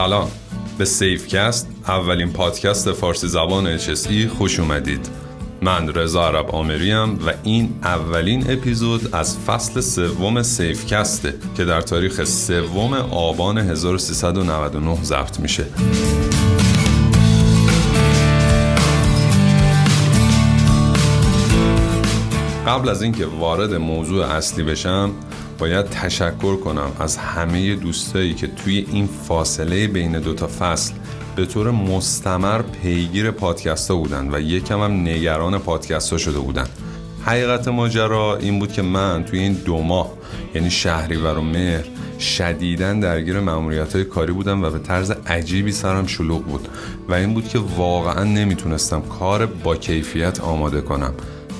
سلام. به سیفکست اولین پادکست فارسی زبان HSE خوش اومدید. من رضا عرب آمریم و این اولین اپیزود از فصل سوم سیفکسته که در تاریخ سوم آبان 1399 ضبط میشه. قبل از اینکه وارد موضوع اصلی بشم باید تشکر کنم از همه دوستایی که توی این فاصله بین دوتا فصل به طور مستمر پیگیر پادکست ها بودن و یکم هم نگران پادکست ها شده بودن. حقیقت ماجرا این بود که من توی این دو ماه یعنی شهریور و مهر شدیدن درگیر معمولیت کاری بودم و به طرز عجیبی سرم شلوغ بود و این بود که واقعا نمی‌تونستم کار با کیفیت آماده کنم.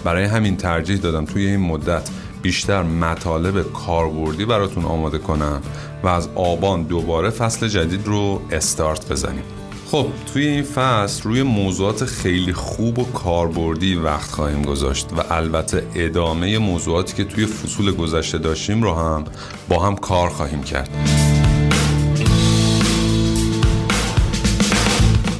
برای همین ترجیح دادم توی این مدت بیشتر مطالب کاربردی براتون آماده کنم و از آبان دوباره فصل جدید رو استارت بزنیم. خب توی این فصل روی موضوعات خیلی خوب و کاربردی وقت خواهیم گذاشت و البته ادامه موضوعاتی که توی فصول گذشته داشتیم رو هم با هم کار خواهیم کرد.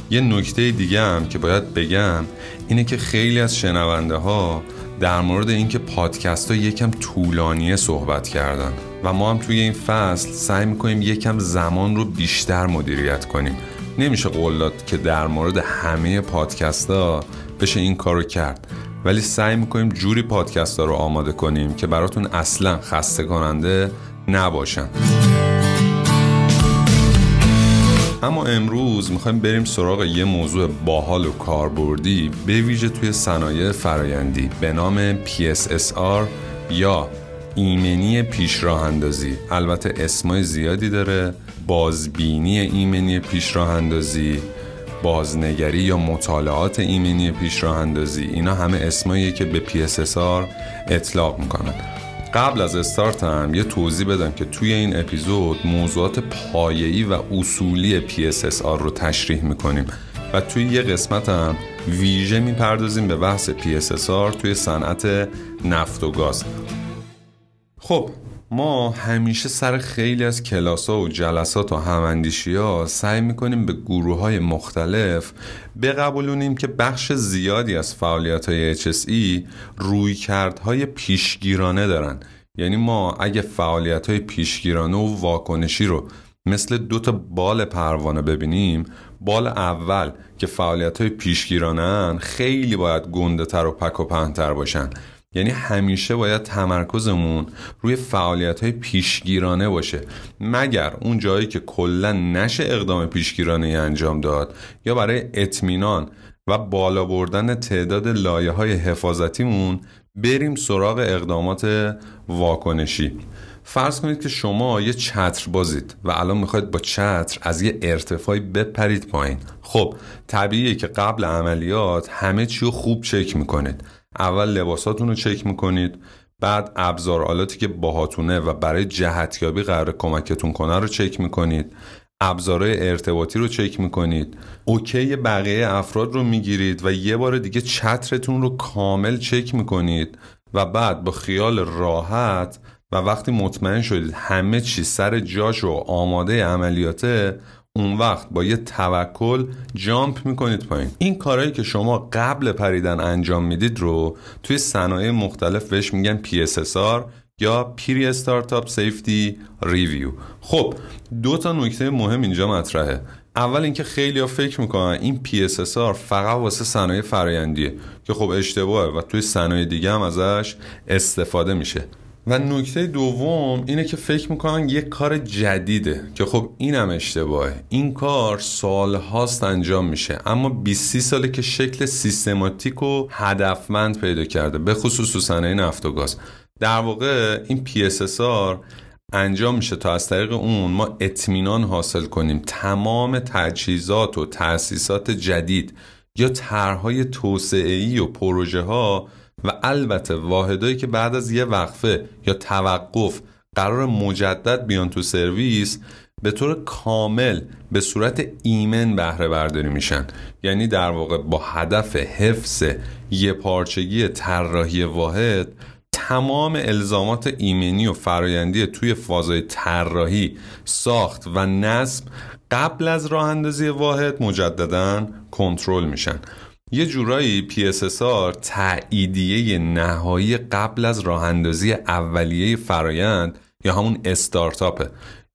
یه نکته دیگه هم که باید بگم اینه که خیلی از شنونده ها در مورد اینکه پادکست ها یکم طولانیه صحبت کردن و ما هم توی این فصل سعی می‌کنیم یکم زمان رو بیشتر مدیریت کنیم. نمیشه قول داد که در مورد همه پادکست ها بشه این کارو کرد ولی سعی می‌کنیم جوری پادکست ها رو آماده کنیم که براتون اصلا خسته کننده نباشن. اما امروز می‌خوایم بریم سراغ یه موضوع باحال و کاربردی به ویژه توی صنایع فرایندی به نام PSSR یا ایمنی پیشراه اندازی البته اسمای زیادی داره. بازبینی ایمنی پیشراه اندازی بازنگری یا مطالعات ایمنی پیشراه اندازی اینا همه اسماییه که به PSSR اطلاق می‌کنن. قبل از استارت هم یه توضیح بدم که توی این اپیزود موضوعات پایه‌ای و اصولی PSSR رو تشریح می‌کنیم و توی یه قسمت هم ویژه می‌پردازیم به بحث PSSR توی صنعت نفت و گاز. خب ما همیشه سر خیلی از کلاس ها و جلسات و هماندیشی ها سعی می‌کنیم به گروه های مختلف بقبولونیم که بخش زیادی از فعالیت های HSE روی کردهای پیشگیرانه دارن. یعنی ما اگه فعالیت های پیشگیرانه و واکنشی رو مثل دو تا بال پروانه ببینیم بال اول که فعالیت های پیشگیرانه خیلی باید گنده تر و پک و پهنتر باشن. یعنی همیشه باید تمرکزمون روی فعالیت های پیشگیرانه باشه. مگر اون جایی که کلا نشه اقدام پیشگیرانه انجام داد یا برای اطمینان و بالا بردن تعداد لایه های حفاظتیمون بریم سراغ اقدامات واکنشی؟ فرض کنید که شما یه چتر بازید و الان می‌خواید با چتر از یه ارتفاعی بپرید پایین. خب طبیعیه که قبل عملیات همه چی رو خوب چک می‌کنید. اول لباساتون رو چک می‌کنید بعد ابزار آلاتی که باهاتونه و برای جهتیابی قرار کمکتون کنه رو چک می‌کنید. ابزارهای ارتباطی رو چک می‌کنید. اوکی بقیه افراد رو می‌گیرید و یه بار دیگه چترتون رو کامل چک می‌کنید و بعد با خیال راحت و وقتی مطمئن شدید همه چی سر جاش و آماده عملیاته اون وقت با یه توکل جامپ می‌کنید پایین. این کارهایی که شما قبل پریدن انجام می‌دید رو توی صنایع مختلف بهش میگن PSSR یا پیری استارتاپ سیفتی ریویو خب دو تا نکته مهم اینجا مطرحه. اول اینکه خیلی ها فکر می‌کنن این PSSR فقط واسه صنایع فرایندیه که خب اشتباهه و توی صنایع دیگه هم ازش استفاده میشه. و نکته دوم اینه که فکر می‌کنن یک کار جدیده که خب اینم اشتباهه. این کار سال هاست انجام میشه اما 20 ساله که شکل سیستماتیک و هدفمند پیدا کرده به خصوص صنایع نفت و گاز. در واقع این PSSR انجام میشه تا از طریق اون ما اطمینان حاصل کنیم تمام تجهیزات و تأسیسات جدید یا طرحهای توسعه‌ای و پروژه ها و البته واحدایی که بعد از یه وقفه یا توقف قرار مجدد بیان تو سرویس به طور کامل به صورت ایمن بهره برداری میشن. یعنی در واقع با هدف حفظ یه پارچگی طراحی واحد تمام الزامات ایمنی و فرایندی توی فازای طراحی ساخت و نصب قبل از راه اندازی واحد مجددا کنترل میشن. یه جورایی PSSR تاییدیه نهایی قبل از راه اندازی اولیه فرایند یا همون استارتاپه.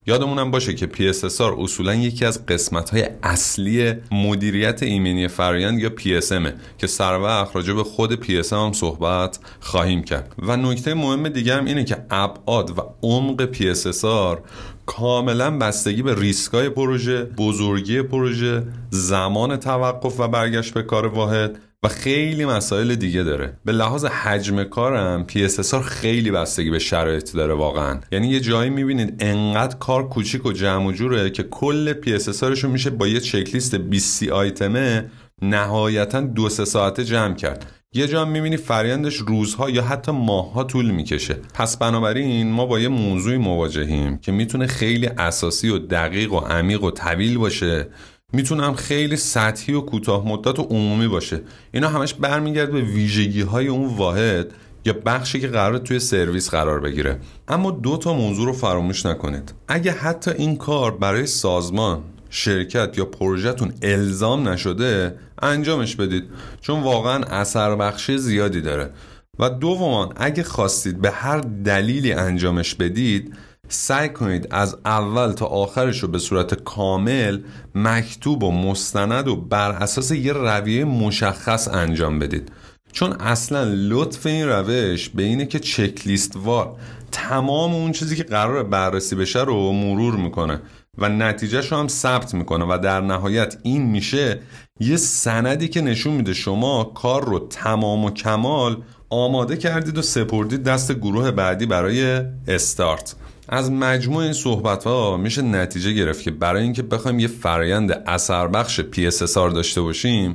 یادمونم باشه که PSSR اصولا یکی از قسمت های اصلی مدیریت ایمنی فرایند یا PSM که سر وقت راجع به خود PSM هم صحبت خواهیم کرد. و نکته مهم دیگه هم اینه که ابعاد و عمق PSSR کاملا بستگی به ریسکای پروژه، بزرگی پروژه، زمان توقف و برگشت به کار واحد و خیلی مسائل دیگه داره. به لحاظ حجم کارم PSSR خیلی بستگی به شرایط داره واقعا. یعنی یه جایی می‌بینید انقدر کار کوچیک و جمع و جوره که کل PSSRشو میشه با یه چکلیست 20 آیتمه نهایتا دو سه ساعته جمع کرد. یه جا می‌بینی فریندش روزها یا حتی ماهها طول می‌کشه. پس بنابراین ما با یه موضوعی مواجهیم که می‌تونه خیلی اساسی و دقیق و عمیق و طویل باشه. می‌تونم خیلی سطحی و کوتاه مدت و عمومی باشه. اینا همش برمیگرد به ویژگی های اون واحد یا بخشی که قرار توی سرویس قرار بگیره. اما دو تا موضوع رو فراموش نکنید. اگه حتی این کار برای سازمان شرکت یا پروژهتون الزام نشده انجامش بدید. چون واقعا اثر بخشی زیادی داره. و دومان اگه خواستید به هر دلیلی انجامش بدید سعی کنید از اول تا آخرش رو به صورت کامل مکتوب و مستند و بر اساس یه رویه مشخص انجام بدید. چون اصلا لطف این روش به اینه که چکلیست وار تمام اون چیزی که قرار بررسی بشه رو مرور می‌کنه. و نتیجهش هم ثبت می‌کنه و در نهایت این میشه یه سندی که نشون میده شما کار رو تمام و کمال آماده کردید و سپردید دست گروه بعدی برای استارت. از مجموع این صحبت ها میشه نتیجه گرفت که برای اینکه بخوایم یه فرایند اثر بخش PSSR داشته باشیم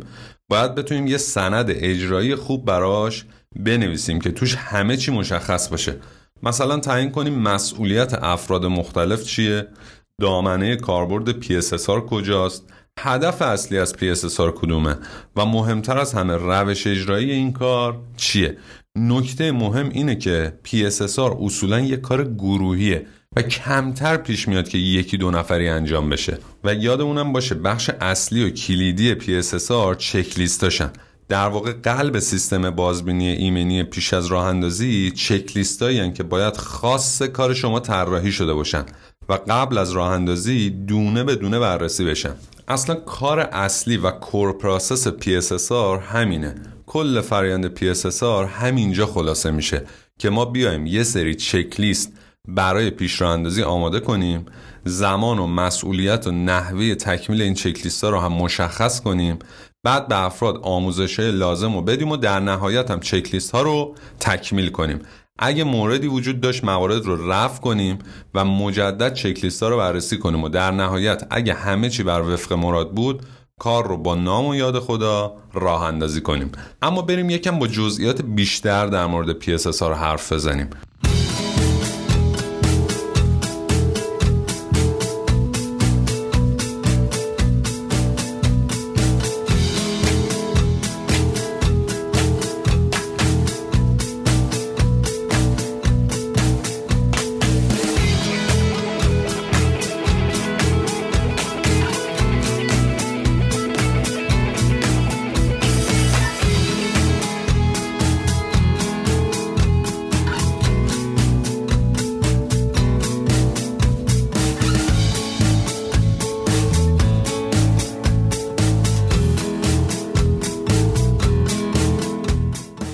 باید بتونیم یه سند اجرایی خوب براش بنویسیم که توش همه چی مشخص باشه. مثلا تعیین کنیم مسئولیت افراد مختلف چیه؟ دامنه کاربرد PSSR کجاست؟ هدف اصلی از PSSR کدومه؟ و مهمتر از همه روش اجرایی این کار چیه؟ نکته مهم اینه که PSSR اصولا یک کار گروهیه و کمتر پیش میاد که یکی دو نفری انجام بشه. و یادمونم باشه بخش اصلی و کلیدی PSSR چکلیستاشن. در واقع قلب سیستم بازبینی ایمنی پیش از راه اندازی چکلیستایی که باید خاص کار شما طراحی شده باشن. و قبل از راه اندازی دونه به دونه بررسی بشن اصلا کار اصلی و core process PSSR همینه. کل فرایند PSSR همینجا خلاصه میشه که ما بیایم یه سری چکلیست برای پیش راه اندازی آماده کنیم زمان و مسئولیت و نحوه تکمیل این چکلیست ها رو هم مشخص کنیم بعد به افراد آموزش لازم رو بدیم و در نهایت هم چکلیست ها رو تکمیل کنیم. اگه موردی وجود داشت موارد رو رفع کنیم و مجدد چکلیست ها رو بررسی کنیم. و در نهایت اگه همه چی بر وفق مراد بود کار رو با نام و یاد خدا راه اندازی کنیم. اما بریم یکم با جزئیات بیشتر در مورد PSSR حرف بزنیم.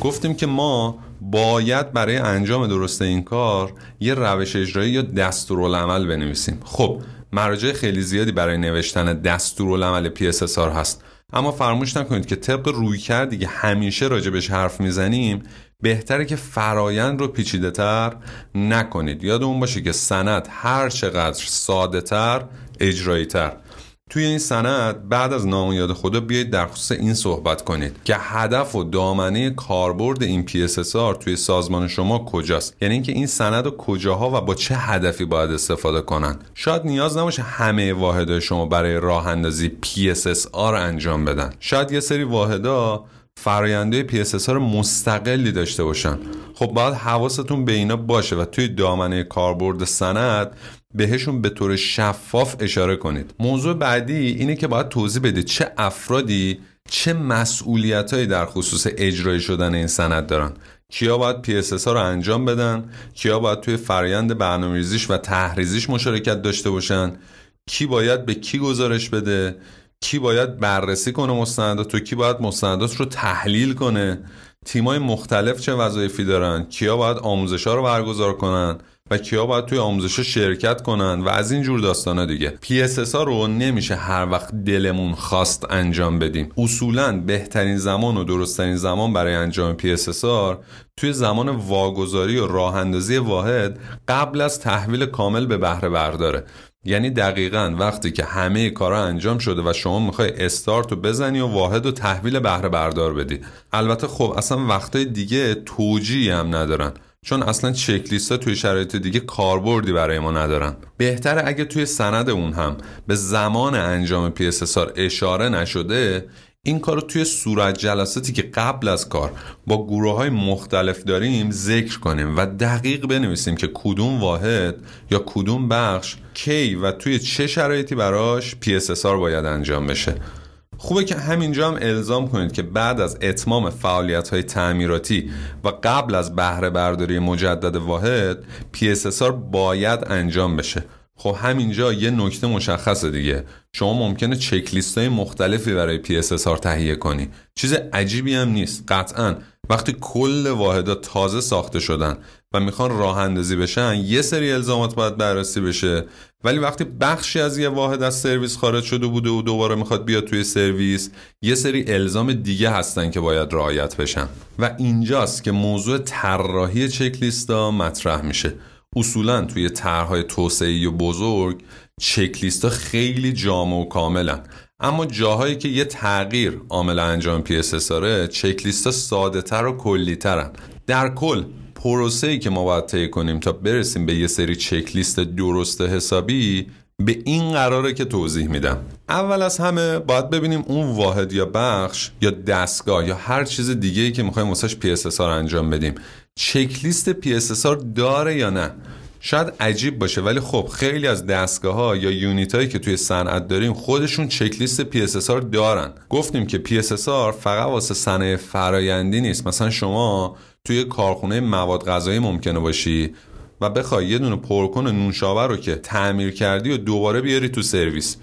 گفتیم که ما باید برای انجام درست این کار یه روش اجرایی یا دستورالعمل بنویسیم. خب مراجع خیلی زیادی برای نوشتن دستورالعمل PSSR هست. اما فراموش نکنید که طبق روی کردی که همیشه راجبش حرف می‌زنیم بهتره که فرایند رو پیچیده تر نکنید. یادمون باشه که سند هر چقدر ساده تر اجرایی تر توی این سند بعد از نام یاد خدا بیایید در خصوص این صحبت کنید که هدف و دامنه کاربرد این PSSR توی سازمان شما کجاست؟ یعنی اینکه این سند و کجاها و با چه هدفی باید استفاده کنن شاید نیاز نباشه همه واحدهای شما برای راه اندازی PSSR انجام بدن. شاید یه سری واحدا فراینده PSSR مستقلی داشته باشن. خب باید حواستون به اینا باشه و توی دامنه کاربرد سند بهشون به طور شفاف اشاره کنید. موضوع بعدی اینه که باید توضیح بدید چه افرادی چه مسئولیتهایی در خصوص اجرای شدن این سند دارن. کیا باید PSS ها رو انجام بدن؟ کیا باید توی فرایند برنامه‌ریزیش و تحریزیش مشارکت داشته باشن؟ کی باید به کی گزارش بده؟ کی باید بررسی کنه مستندات و کی باید مستندات رو تحلیل کنه؟ تیمای مختلف چه وظایفی دارن؟ کیا باید آموزش ها رو برگزار کنن؟ و کیا باید توی آموزش شرکت کنن و از این جور داستانا دیگه. PSS ها رو نمیشه هر وقت دلمون خواست انجام بدیم. اصولا بهترین زمان و درستترین زمان برای انجام PSSR توی زمان واگذاری و راه اندازی واحد قبل از تحویل کامل به بهره برداره. یعنی دقیقا وقتی که همه کارا انجام شده و شما می‌خوای استارت رو بزنی و واحد و تحویل بهره بردار بدی. البته خب اصلا وقتای دیگه توجیهی هم ندارن. چون اصلا چک ها توی شرایط دیگه کاربردی برای ما ندارن. بهتره اگه توی سند اون هم به زمان انجام PSSR اشاره نشده این کار رو توی صورت جلساتی که قبل از کار با گروه های مختلف داریم ذکر کنیم و دقیق بنویسیم که کدوم واحد یا کدوم بخش کی و توی چه شرایطی براش PSSR باید انجام بشه. خوبه که همینجا هم الزام کنید که بعد از اتمام فعالیت های تعمیراتی و قبل از بهره برداری مجدد واحد PSSR باید انجام بشه. خب همینجا یه نکته مشخصه دیگه. شما ممکنه چکلیست های مختلفی برای PSSR تهیه کنی. چیز عجیبی هم نیست. قطعا. وقتی کل واحدها تازه ساخته شدن و می‌خوان راه اندازی بشن یه سری الزامات باید بررسی بشه. ولی وقتی بخشی از یه واحد از سرویس خارج شده بوده و دوباره می‌خواد بیاد توی سرویس یه سری الزام دیگه هستن که باید رعایت بشن. و اینجاست که موضوع طراحی چکلیستا مطرح میشه. اصولا توی طرحهای توسعه و بزرگ چکلیستا خیلی جامع و کاملن. اما جاهایی که یه تغییر عامل انجام PSSR ه چکلیستا ساده تر و کلی ترن در کل پروسه ای که ما باید طی کنیم تا برسیم به یه سری چکلیست درست حسابی به این قراره که توضیح میدم. اول از همه باید ببینیم اون واحد یا بخش یا دستگاه یا هر چیز دیگه ای که می‌خوایم واسش PSSR انجام بدیم. چکلیست PSSR داره یا نه؟ شاید عجیب باشه ولی خب خیلی از دستگاه ها یا unit هایی که توی صنعت داریم خودشون چکلیست PSSR دارن. گفتیم که PSSR فقط واسه صنایع فرایندی نیست. مثلا شما توی کارخونه مواد غذایی ممکنه باشی و بخوای یه دونه پرکن نوشابه رو که تعمیر کردی و دوباره بیاری تو سرویس.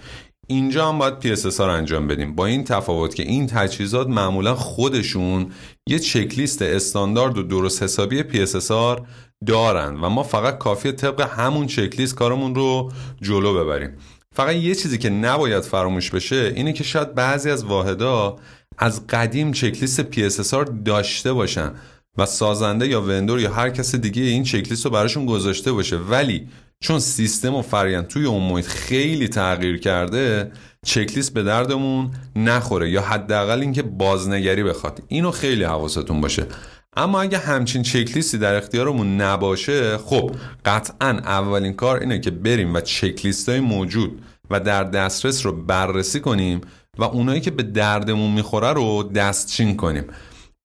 اینجا هم باید PSSR انجام بدیم. با این تفاوت که این تجهیزات معمولا خودشون یه چکلیست استاندارد و درست حسابی PSSR دارن و ما فقط کافیه طبق همون چکلیست کارمون رو جلو ببریم. فقط یه چیزی که نباید فراموش بشه اینه که شاید بعضی از واحدا از قدیم چکلیست PSSR داشته باشن. و سازنده یا وندور یا هر کس دیگه این چکلیست رو براشون گذاشته باشه. ولی چون سیستم و فرایند توی اون محیط خیلی تغییر کرده چکلیست به دردمون نخوره. یا حداقل اینکه بازنگری بخواد. اینو خیلی حواستون باشه. اما اگه همچین چکلیستی در اختیارمون نباشه خب قطعا اولین کار اینه که بریم و چکلیست های موجود و در دسترس رو بررسی کنیم و اونایی که به دردمون می‌خوره رو دستچین کنیم.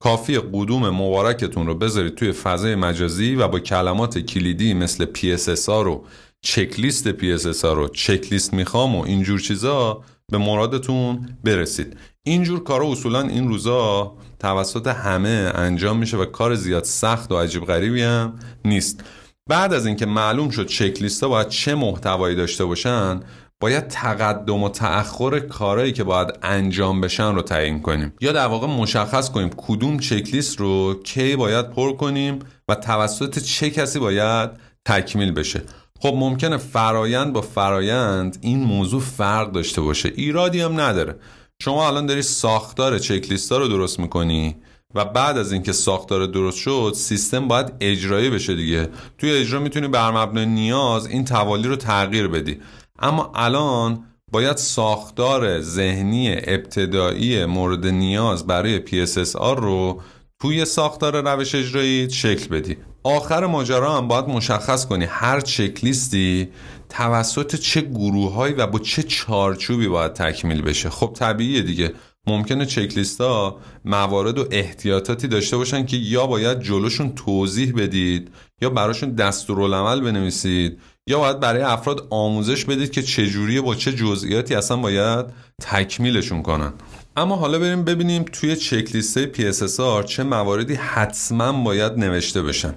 کافی قدوم مبارکتون رو بذارید توی فضای مجازی و با کلمات کلیدی مثل PSSR رو چکلیست PSSR رو چکلیست می‌خوام و اینجور چیزا به مرادتون برسید. اینجور کارا اصولا این روزا توسط همه انجام میشه و کار زیاد سخت و عجیب غریبی هم نیست. بعد از اینکه معلوم شد چکلیست ها باید چه محتوایی داشته باشن باید تقدم و تأخر کارهایی که باید انجام بشن رو تعیین کنیم. یا در واقع مشخص کنیم کدوم چکلیست رو کی باید پر کنیم و توسط چه کسی باید تکمیل بشه. خب ممکنه فرایند با فرایند این موضوع فرق داشته باشه. ایرادی هم نداره. شما الان داری ساختار چکلیست ها رو درست می‌کنی و بعد از اینکه ساختار درست شد سیستم باید اجرایی بشه دیگه. توی اجرا می‌تونی بر مبنای نیاز این توالی رو تغییر بدی. اما الان باید ساختار ذهنی ابتدایی مورد نیاز برای PSSR رو توی ساختار روش اجرایی شکل بدی. آخر ماجرا هم باید مشخص کنی هر چکلیستی توسط چه گروههایی و با چه چارچوبی باید تکمیل بشه. خب طبیعیه دیگه. ممکنه چکلیست ها موارد و احتیاطاتی داشته باشن که یا باید جلوشون توضیح بدید یا براشون دستورالعمل بنویسید یا باید برای افراد آموزش بدید که چجوری با چه جزئیاتی اصلا باید تکمیلشون کنن. اما حالا بریم ببینیم توی چکلیست PSSR چه مواردی حتما باید نوشته بشن.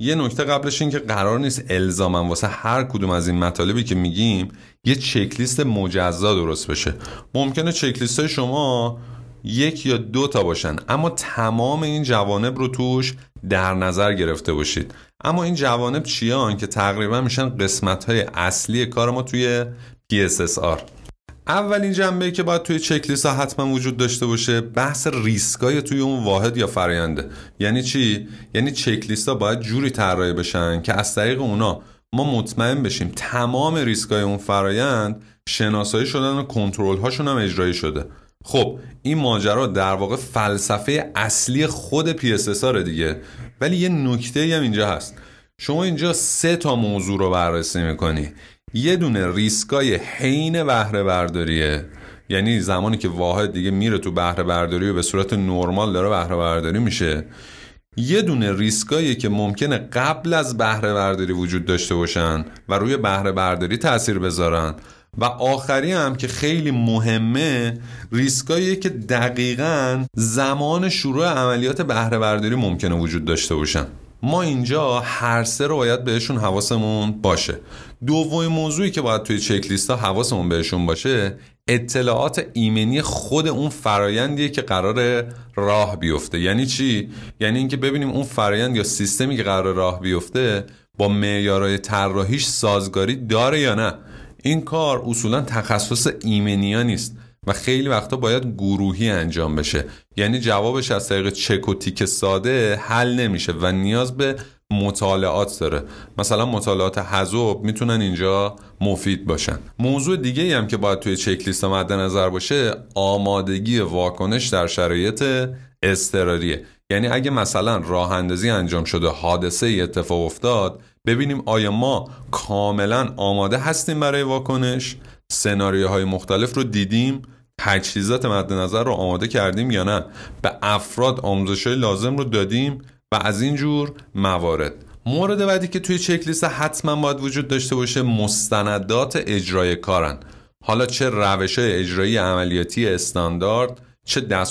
یه نکته قبلش این که قرار نیست الزاما واسه هر کدوم از این مطالبی که میگیم یه چکلیست مجزا درست بشه. ممکنه چکلیست شما یک یا دو تا باشن اما تمام این جوانب رو توش در نظر گرفته باشید. اما این جوانب چیان که تقریبا میشن قسمت های اصلی کار ما توی PSSR اولین جنبه که باید توی چکلیست ها حتما وجود داشته باشه بحث ریسکای توی اون واحد یا فراینده یعنی چی؟ یعنی چکلیست ها باید جوری طراحی بشن که از طریق اونا ما مطمئن بشیم تمام ریسکای اون فرایند شناسایی شدن و کنترل هاشون هم اجرایی شده. خب این ماجرا در واقع فلسفه اصلی خود PSSR دیگه. ولی یه نکته هم اینجا هست. شما اینجا سه تا موضوع رو بررسی می‌کنی. یه دونه ریسکای حین بهره برداریه. یعنی زمانی که واحد دیگه میره تو بهره برداری و به صورت نرمال داره بهره برداری میشه. یه دونه ریسکایی که ممکنه قبل از بهره برداری وجود داشته باشن و روی بهره برداری تاثیر بذارن. و آخری هم که خیلی مهمه ریسکایی که دقیقا زمان شروع عملیات بهره برداری ممکنه وجود داشته باشن ما اینجا هر سه رو باید بهشون حواسمون باشه. دومین موضوعی که باید توی چک لیست ها حواسمون بهشون باشه اطلاعات ایمنی خود اون فرایندیه که قرار راه بیفته. یعنی چی؟ یعنی اینکه ببینیم اون فرایند یا سیستمی که قرار راه بیفته با معیارهای طراحیش سازگاری داره یا نه. این کار اصولا تخصص ایمنیا نیست و خیلی وقتا باید گروهی انجام بشه. یعنی جوابش از طریق چک و تیک ساده حل نمیشه و نیاز به مطالعات داره. مثلا مطالعات حذوب می‌تونن اینجا مفید باشن. موضوع دیگه هم که باید توی چک لیست مد نظر باشه آمادگی واکنش در شرایط اضطراریه یعنی اگه مثلا راه اندازی انجام شده حادثه ای اتفاق افتاد ببینیم آیا ما کاملا آماده هستیم برای واکنش؟ سناریوهای مختلف رو دیدیم؟ تجهیزات مد نظر رو آماده کردیم یا نه؟ به افراد آموزش لازم رو دادیم و از این جور موارد. مورد بعدی که توی چک لیست حتما باید وجود داشته باشه مستندات اجرای کارن. حالا چه روش اجرایی عملیاتی استاندارد چه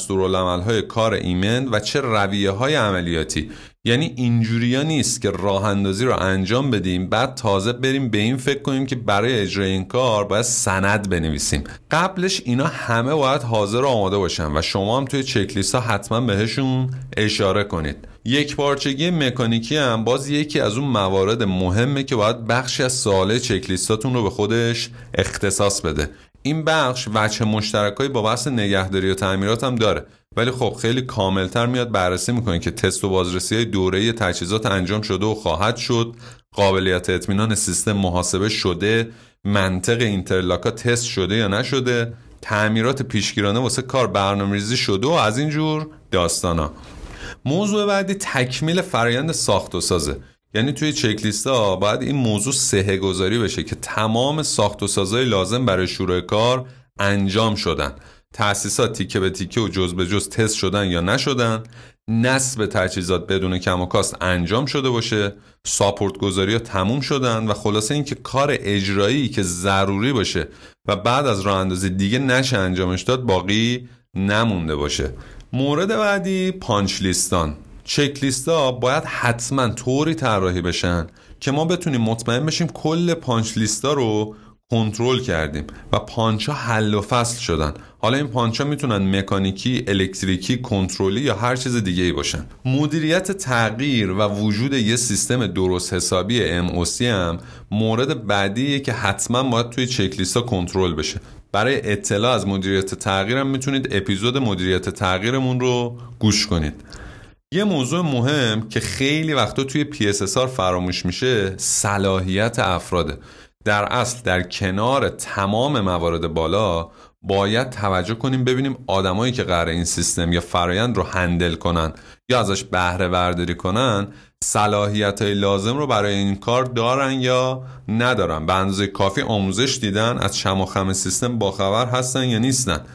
های کار ایمن و چه رویه های عملیاتی. یعنی اینجوریا نیست که راه اندازی رو انجام بدیم بعد تازه بریم به این فکر کنیم که برای اجرای این کار باید سند بنویسیم. قبلش اینا همه باید حاضر و آماده باشن و شما هم توی چکلیست ها حتما بهشون اشاره کنید. یک پارچگی مکانیکی هم باز یکی از اون موارد مهمه که باید بخشی از ساله چکلیستاتون رو به خودش اختصاص بده. این بخش وجه مشترکایی با بحث نگهداری و تعمیرات هم داره. ولی خب خیلی کاملتر میاد بررسی می‌کنه که تست و بازرسی های دوره تجهیزات انجام شده و خواهد شد. قابلیت اطمینان سیستم محاسبه شده. منطق اینترلاکا تست شده یا نشده. تعمیرات پیشگیرانه واسه کار برنامه‌ریزی شده و از این جور داستانا. موضوع بعدی تکمیل فرایند ساخت و سازه. یعنی توی چک ها باید این موضوع سهه گذاری بشه که تمام ساخت و سازهای لازم برای شروع کار انجام شدن. تأسیسات تیکه به تیکه و جز به جز تست شدن یا نشدن. نصب تجهیزات بدون کم و کاست انجام شده باشه. support گذاری ها تموم شدن و خلاصه اینکه کار اجرایی که ضروری باشه و بعد از راه اندازی دیگه نشه انجامش داد باقی نمونده باشه. مورد بعدی punch list ان. چک ها باید حتما طوری طراحی بشن که ما بتونیم مطمئن بشیم کل punch list ا رو کنترل کردیم و پانچا حل و فصل شدن. حالا این پانچا می‌تونن مکانیکی، الکتریکی، کنترلی یا هر چیز دیگه ای باشن. مدیریت تغییر و وجود یه سیستم درست حسابی MOC هم مورد بعدیه که حتما باید توی چک ها کنترل بشه. برای اطلاع از مدیریت تغییر هم می‌تونید اپیزود مدیریت تغییرمون رو گوش کنید. یه موضوع مهم که خیلی وقتا توی PSSR فراموش میشه صلاحیت افراده. در اصل در کنار تمام موارد بالا باید توجه کنیم ببینیم آدمایی که قرار این سیستم یا فرایند رو هندل کنن یا ازش بهره برداری کنن صلاحیت های لازم رو برای این کار دارن یا ندارن؟ به اندازه کافی آموزش دیدن از شم و خم سیستم باخبر هستن یا نیستن؟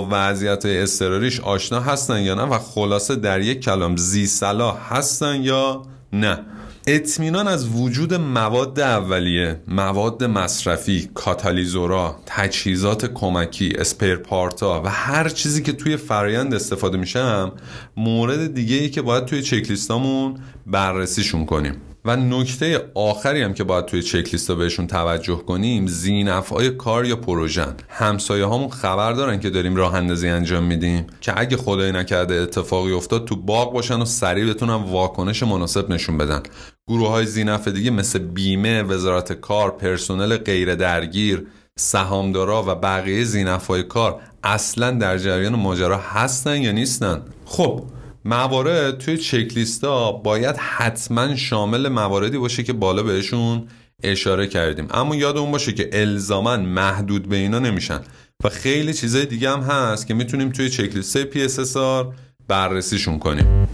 وضعیت اضطراریش آشنا هستن یا نه و خلاصه در یک کلام زی صلاح هستن یا نه. اطمینان از وجود مواد اولیه مواد مصرفی کاتالیزورا تجهیزات کمکی اسپیرپارتا و هر چیزی که توی فرایند استفاده میشم مورد دیگه ای که باید توی چکلیستامون بررسیشون کنیم. و نکته آخری هم که باید توی چکلیست ها بهشون توجه کنیم زینفعای کار یا پروژن. همسایه هامون خبر دارن که داریم راه اندازی انجام میدیم که اگه خدای نکرده اتفاقی افتاد تو باغ باشن و سریع بتونن واکنش مناسب نشون بدن. گروه های زینف دیگه مثل بیمه، وزارت کار، پرسنل غیر درگیر، سهامدارا و بقیه زینفهای کار اصلا در جریان ماجرا هستن یا نیستن؟ خب موارد توی چکلیستا باید حتما شامل مواردی باشه که بالا بهشون اشاره کردیم. اما یادمون باشه که الزاما محدود به اینا نمیشن. و خیلی چیزای دیگه هم هست که می‌تونیم توی چکلیست PSSR بررسیشون کنیم.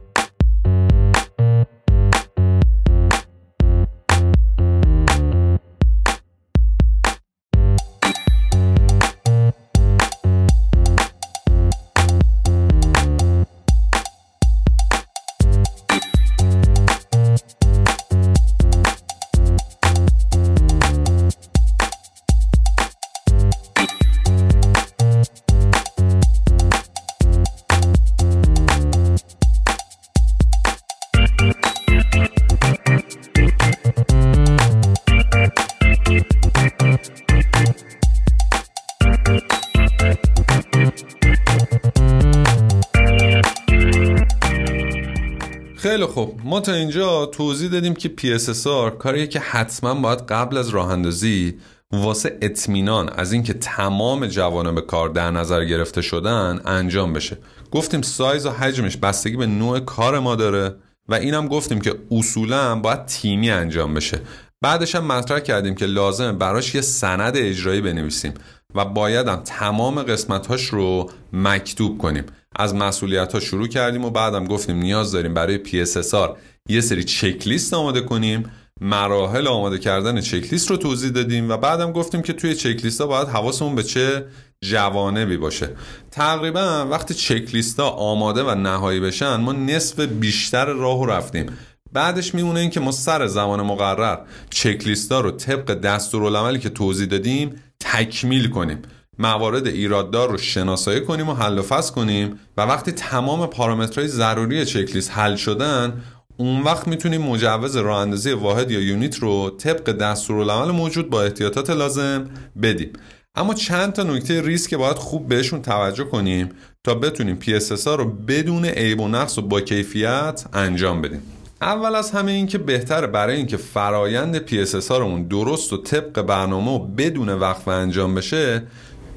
خوب ما تا اینجا توضیح دادیم که PSSR کاریه که حتما باید قبل از راه اندازی واسه اطمینان از اینکه تمام جوانب کار در نظر گرفته شدن انجام بشه. گفتیم سایز و حجمش بستگی به نوع کار ما داره و اینم گفتیم که اصولا باید تیمی انجام بشه. بعدش هم مطرح کردیم که لازمه براش یه سند اجرایی بنویسیم و باید تمام قسمتاش رو مکتوب کنیم. از مسئولیت ها شروع کردیم و بعدم گفتیم نیاز داریم برای PSSR یه سری چکلیست آماده کنیم. مراحل آماده کردن چکلیست رو توضیح دادیم و بعدم گفتیم که توی چکلیست ها باید حواسمون به چه جوانبی باشه. تقریبا وقتی چکلیست ها آماده و نهایی بشن ما نصف بیشتر راه رفتیم. بعدش میمونه این که ما سر زمان مقرر چکلیست ها رو طبق دستورالعملی که توضیح دادیم تکمیل کنیم. موارد ایراددار رو شناسایی کنیم و حل و فصل کنیم و وقتی تمام پارامترهای ضروری چکلیست حل شدن اون وقت می‌تونیم مجوز راه اندازی واحد یا یونیت رو طبق دستورالعمل موجود با احتیاطات لازم بدیم. اما چند تا نکته ریسک باید خوب بهشون توجه کنیم تا بتونیم PSSR رو بدون عیب و نقص و با کیفیت انجام بدیم. اول از همه این که بهتره برای اینکه فرایند PSSR رمون درست و طبق برنامه و بدون وقف انجام بشه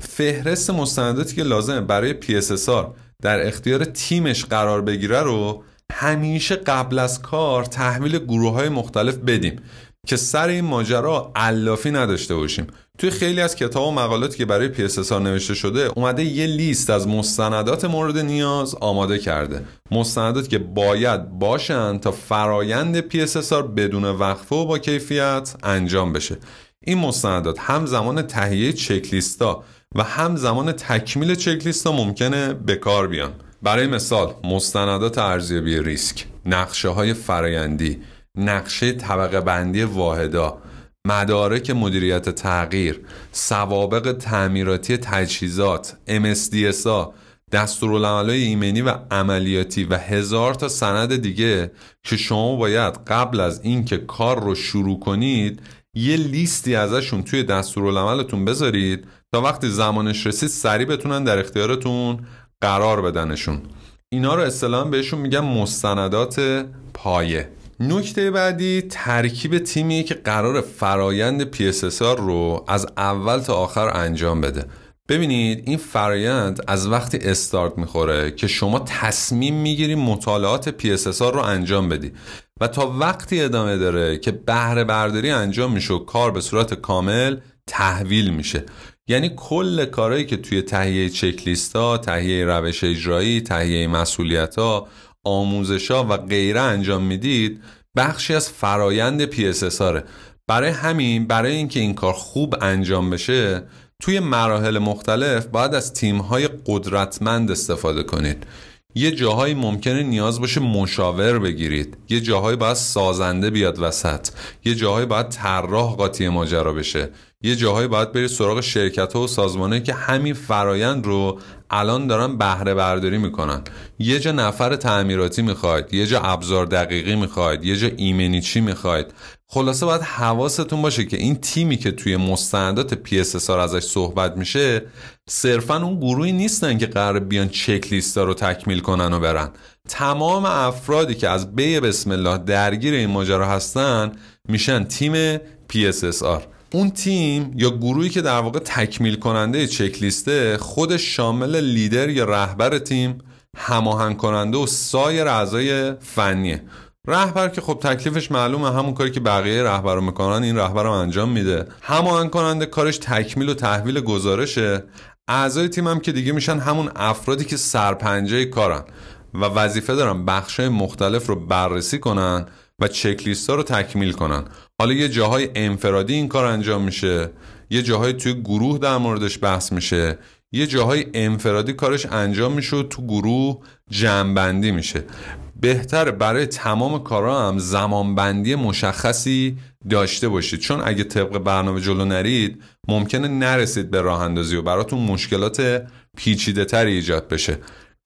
فهرست مستنداتی که لازمه برای PSSR در اختیار تیمش قرار بگیره رو همیشه قبل از کار تحویل گروه های مختلف بدیم که سر این ماجرا علافی نداشته باشیم. توی خیلی از کتاب و مقالاتی که برای PSSR نوشته شده اومده یه لیست از مستندات مورد نیاز آماده کرده. مستنداتی که باید باشن تا فرایند PSSR بدون وقفه و با کیفیت انجام بشه. این مستندات هم زمان تهیه چکلیستا و هم زمان تکمیل چکلیست ها ممکنه به کار بیان. برای مثال مستندات ارزیابی ریسک نقشه های فرایندی نقشه طبقه بندی واحدا مدارک مدیریت تغییر سوابق تعمیراتی تجهیزات MSDSA دستورالعملهای ایمنی و عملیاتی و هزار تا سند دیگه که شما باید قبل از اینکه کار رو شروع کنید یه لیستی ازشون توی دستورالعملتون بذارید تا وقتی زمانش رسید سریع بتونن در اختیارتون قرار بدنشون. اینا رو اصطلاحا بهشون میگن مستندات پایه. نکته بعدی ترکیب تیمی که قرار فرایند PSSR رو از اول تا آخر انجام بده. ببینید این فرایند از وقتی استارت می‌خوره که شما تصمیم می‌گیری مطالعات PSSR رو انجام بدی و تا وقتی ادامه داره که بهره برداری انجام میشه و کار به صورت کامل تحویل میشه. یعنی کل کارهایی که توی تهیه چک ها، تهیه روش اجرایی، تهیه مسئولیت ها، آموزش ها و غیره انجام می‌دید بخشی از فرایند PSSR برای همین برای اینکه این کار خوب انجام بشه توی مراحل مختلف باید از تیمهای قدرتمند استفاده کنید. یه جاهایی ممکنه نیاز باشه مشاور بگیرید. یه جاهایی باید سازنده بیاد وسط. یه جاهایی باید طراح قاطی ماجرا بشه. یه جاهایی باید برید سراغ شرکت ها و سازمانه که همین فرایند رو الان دارن بهره برداری می‌کنن. یه جا نفر تعمیراتی می‌خواید یه جا ابزار دقیقی می‌خواید یه جا ایمنی چی می‌خواید. خلاصه باید حواستون باشه که این تیمی که توی مستندات PSSR ازش صحبت میشه صرفا اون گروهی نیستن که قرار بیان چک لیستا رو تکمیل کنن و برن. تمام افرادی که از بی بسم الله درگیر این ماجرا هستن میشن تیم PSSR اون تیم یا گروهی که در واقع تکمیل کننده چک لیسته خودش شامل لیدر یا رهبر تیم هماهنگ کننده و سایر اعضای فنیه. رهبر که خب تکلیفش معلومه همون کاری که بقیه رهبر رو می‌کنن این رهبر رو انجام میده. هماهنگ کننده کارش تکمیل و تحویل گزارشه. اعضای تیم هم که دیگه میشن همون افرادی که سرپنجه کارن و وظیفه دارن بخشای مختلف رو بررسی کنن و چکلیست ها رو تکمیل کنن. حالا یه جاهای انفرادی این کار انجام میشه یه جاهای توی گروه در موردش بحث میشه یه جاهای انفرادی کارش انجام میشه و تو گروه جمعبندی میشه. بهتر برای تمام کارا هم زمانبندی مشخصی داشته باشید. چون اگه طبق برنامه جلو نرید ممکنه نرسید به راه اندازی و براتون مشکلات پیچیده تری ایجاد بشه.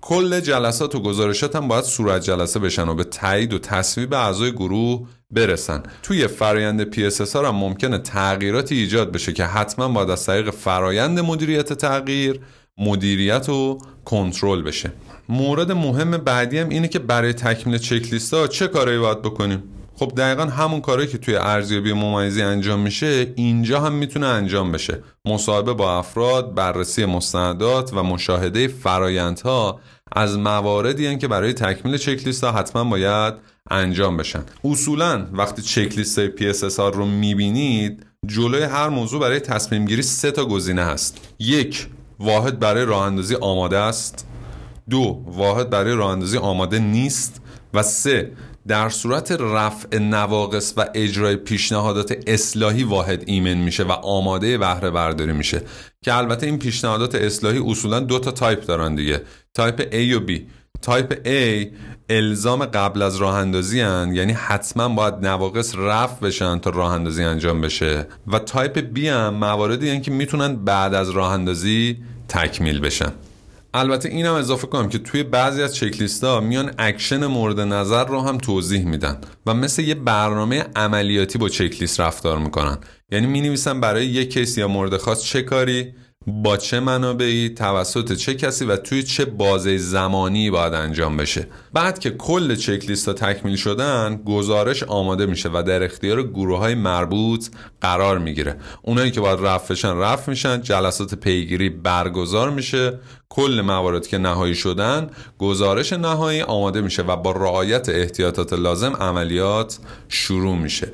کل جلسات و گزارشات هم باید صورت جلسه بشن و به تایید و تصویب اعضای گروه برسن. توی فرایند PSS هم ممکنه تغییراتی ایجاد بشه که حتما باید از طریق فرایند مدیریت تغییر مدیریت و کنترل بشه. مورد مهم بعدی هم اینه که برای تکمیل چک ها چه کارایی باید بکنیم؟ خب دقیقا همون کاری که توی ارزیابی ممیزی انجام میشه اینجا هم می‌تونه انجام بشه. مصاحبه با افراد بررسی مستندات و مشاهده فرایندها از مواردی که برای تکمیل چک ها حتما باید انجام بشن. اصولا وقتی چک لیست PSSR رو می‌بینید جلوی هر موضوع برای تصمیم گیری سه تا گزینه هست. یک واحد برای راه اندازی آماده است. دو واحد برای راه اندازی آماده نیست. و سه در صورت رفع نواقص و اجرای پیشنهادات اصلاحی واحد ایمن میشه و آماده بهره برداری میشه. که البته این پیشنهادات اصلاحی اصولا دو تا تایپ دارن دیگه. type A و B. type A الزام قبل از راه اندازی یعنی حتما باید نواقص رفع بشن تا راه اندازی انجام بشه. و type B هم مواردی که می‌تونن بعد از راه اندازی تکمیل بشن. البته اینم اضافه کنم که توی بعضی از چکلیست ها میان اکشن مورد نظر رو هم توضیح میدن و مثل یه برنامه عملیاتی با چکلیست رفتار می‌کنن. یعنی می نویسن برای یک کیس یا مورد خاص چه کاری با چه منابعی توسط چه کسی و توی چه بازه زمانی باید انجام بشه. بعد که کل چک لیست تکمیل شدن گزارش آماده میشه و در اختیار گروه های مربوط قرار می‌گیره. اونایی که باید رفعشن رفع میشن. جلسات پیگیری برگزار میشه. کل موارد که نهایی شدن گزارش نهایی آماده میشه و با رعایت احتیاطات لازم عملیات شروع میشه.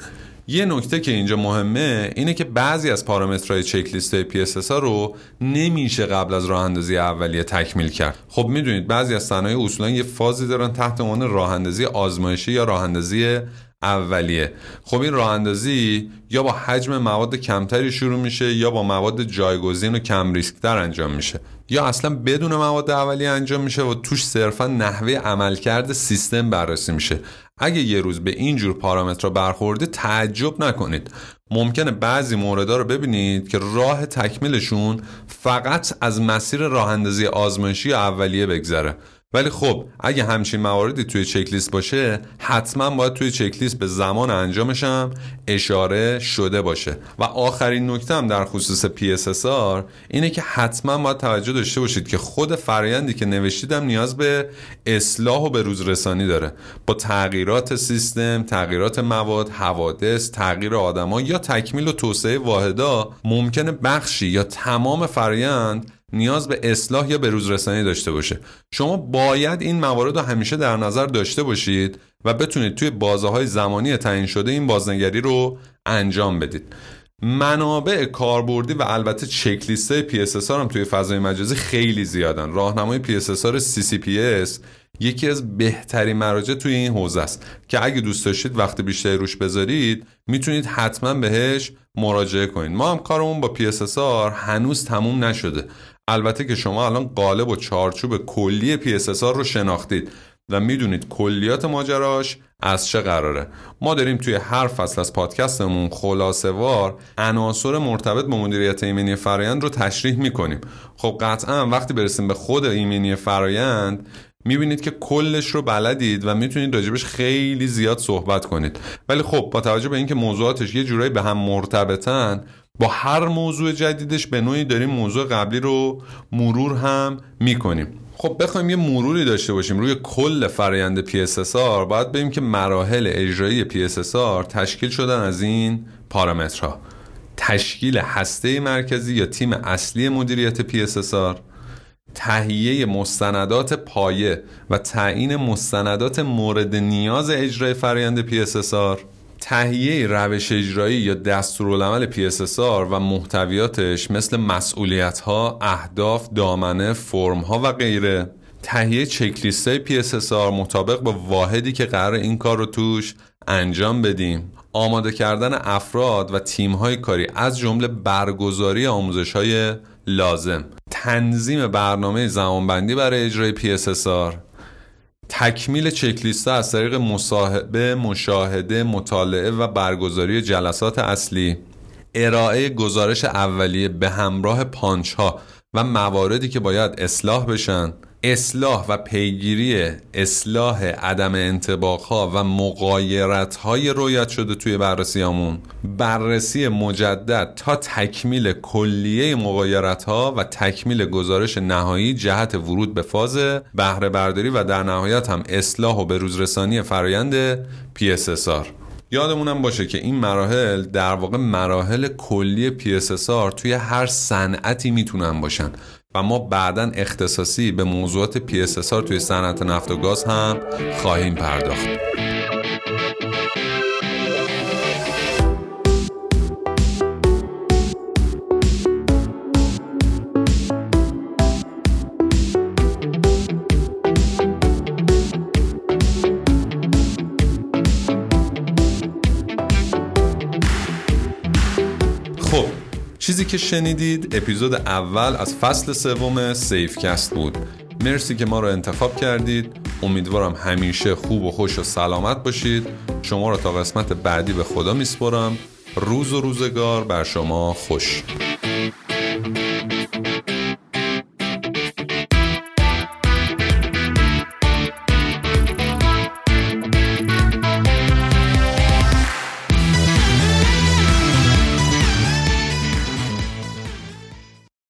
یه نکته که اینجا مهمه اینه که بعضی از پارامترهای چک لیست PSS ها رو نمیشه قبل از راه اندازی اولیه تکمیل کرد. خب می‌دونید بعضی از صنایع اصولا یه فازی دارن تحت عنوان راه اندازی آزمایشی یا راه اندازی اولیه. خب این راه اندازی یا با حجم مواد کمتری شروع میشه یا با مواد جایگزین و کم ریسکتر انجام میشه. یا اصلا بدون مواد اولیه انجام میشه و توش صرفا نحوه عملکرد سیستم بررسی میشه. اگه یه روز به این جور پارامترها برخورده تعجب نکنید. ممکنه بعضی موردها رو ببینید که راه تکمیلشون فقط از مسیر راه اندازی آزمایشی اولیه بگذره. ولی خب اگه همچین مواردی توی چکلیست باشه حتما باید توی چکلیست به زمان انجامش هم اشاره شده باشه. و آخرین نکته هم در خصوص PSSR اینه که حتما باید توجه داشته باشید که خود فرایندی که نوشتیدم نیاز به اصلاح و به روز رسانی داره. با تغییرات سیستم، تغییرات مواد، حوادث، تغییر آدما یا تکمیل و توسعه واحدا ممکنه بخشی یا تمام فرایند نیاز به اصلاح یا به روزرسانی داشته باشه. شما باید این موارد رو همیشه در نظر داشته باشید و بتونید توی بازه های زمانی تعیین شده این بازنگری رو انجام بدید. منابع کاربردی و البته چک لیست PSSR هم توی فضای مجازی خیلی زیادن. راهنمای PSSR CCPS یکی از بهترین مراجع توی این حوزه است. که اگه دوست داشتید وقت بیشتری روش بذارید می‌تونید حتما بهش مراجعه کنید. ما هم کارمون با PSSR هنوز تموم نشده. البته که شما الان قالب و چارچوب کلی PSSR رو شناختید و می‌دونید کلیات ماجراش از چه قراره. ما داریم توی هر فصل از پادکستمون خلاصه وار عناصر مرتبط با مدیریت ایمنی فرایند رو تشریح می‌کنیم. خب قطعا وقتی برسیم به خود ایمنی فرایند می‌بینید که کلش رو بلدید و می‌تونید راجبش خیلی زیاد صحبت کنید. ولی خب با توجه به اینکه موضوعاتش یه جورایی به هم مرتبطن با هر موضوع جدیدش به نوعی داریم موضوع قبلی رو مرور هم می‌کنیم. خب بخوایم یه مروری داشته باشیم روی کل فرایند PSSR باید بگیم که مراحل اجرایی PSSR تشکیل شدن از این پارامترها. تشکیل هسته مرکزی یا تیم اصلی مدیریت PSSR تهیه مستندات پایه و تعیین مستندات مورد نیاز اجرای فرایند PSSR تهیه روش اجرایی یا دستورالعمل PSSR و محتویاتش مثل مسئولیت ها، اهداف، دامنه، فرم ها و غیره. تهیه چکلیست های PSSR مطابق با واحدی که قرار این کار رو توش انجام بدیم. آماده کردن افراد و تیم های کاری از جمله برگزاری آموزش های لازم. تنظیم برنامه زمانبندی برای اجرای PSSR تکمیل چکلیست از طریق مصاحبه، مشاهده، مطالعه و برگزاری جلسات اصلی. ارائه گزارش اولیه به همراه پانچ ها و مواردی که باید اصلاح بشن. اصلاح و پیگیری اصلاح عدم انطباق ها و مغایرت های رویت شده توی بررسیامون بررسی مجدد تا تکمیل کلیه مغایرت ها و تکمیل گزارش نهایی جهت ورود به فاز بهره برداری و در نهایت هم اصلاح و بروزرسانی فرایند PSSR یادمونم باشه که این مراحل در واقع مراحل کلی PSSR توی هر صنعتی می‌تونن باشن. و ما بعدا اختصاصی به موضوعات PSSR توی صنعت نفت و گاز هم خواهیم پرداخت. که شنیدید اپیزود اول از فصل سوم سیفکست بود. مرسی که ما رو انتخاب کردید. امیدوارم همیشه خوب و خوش و سلامت باشید. شما رو تا قسمت بعدی به خدا میسپرم روز و روزگار بر شما خوش.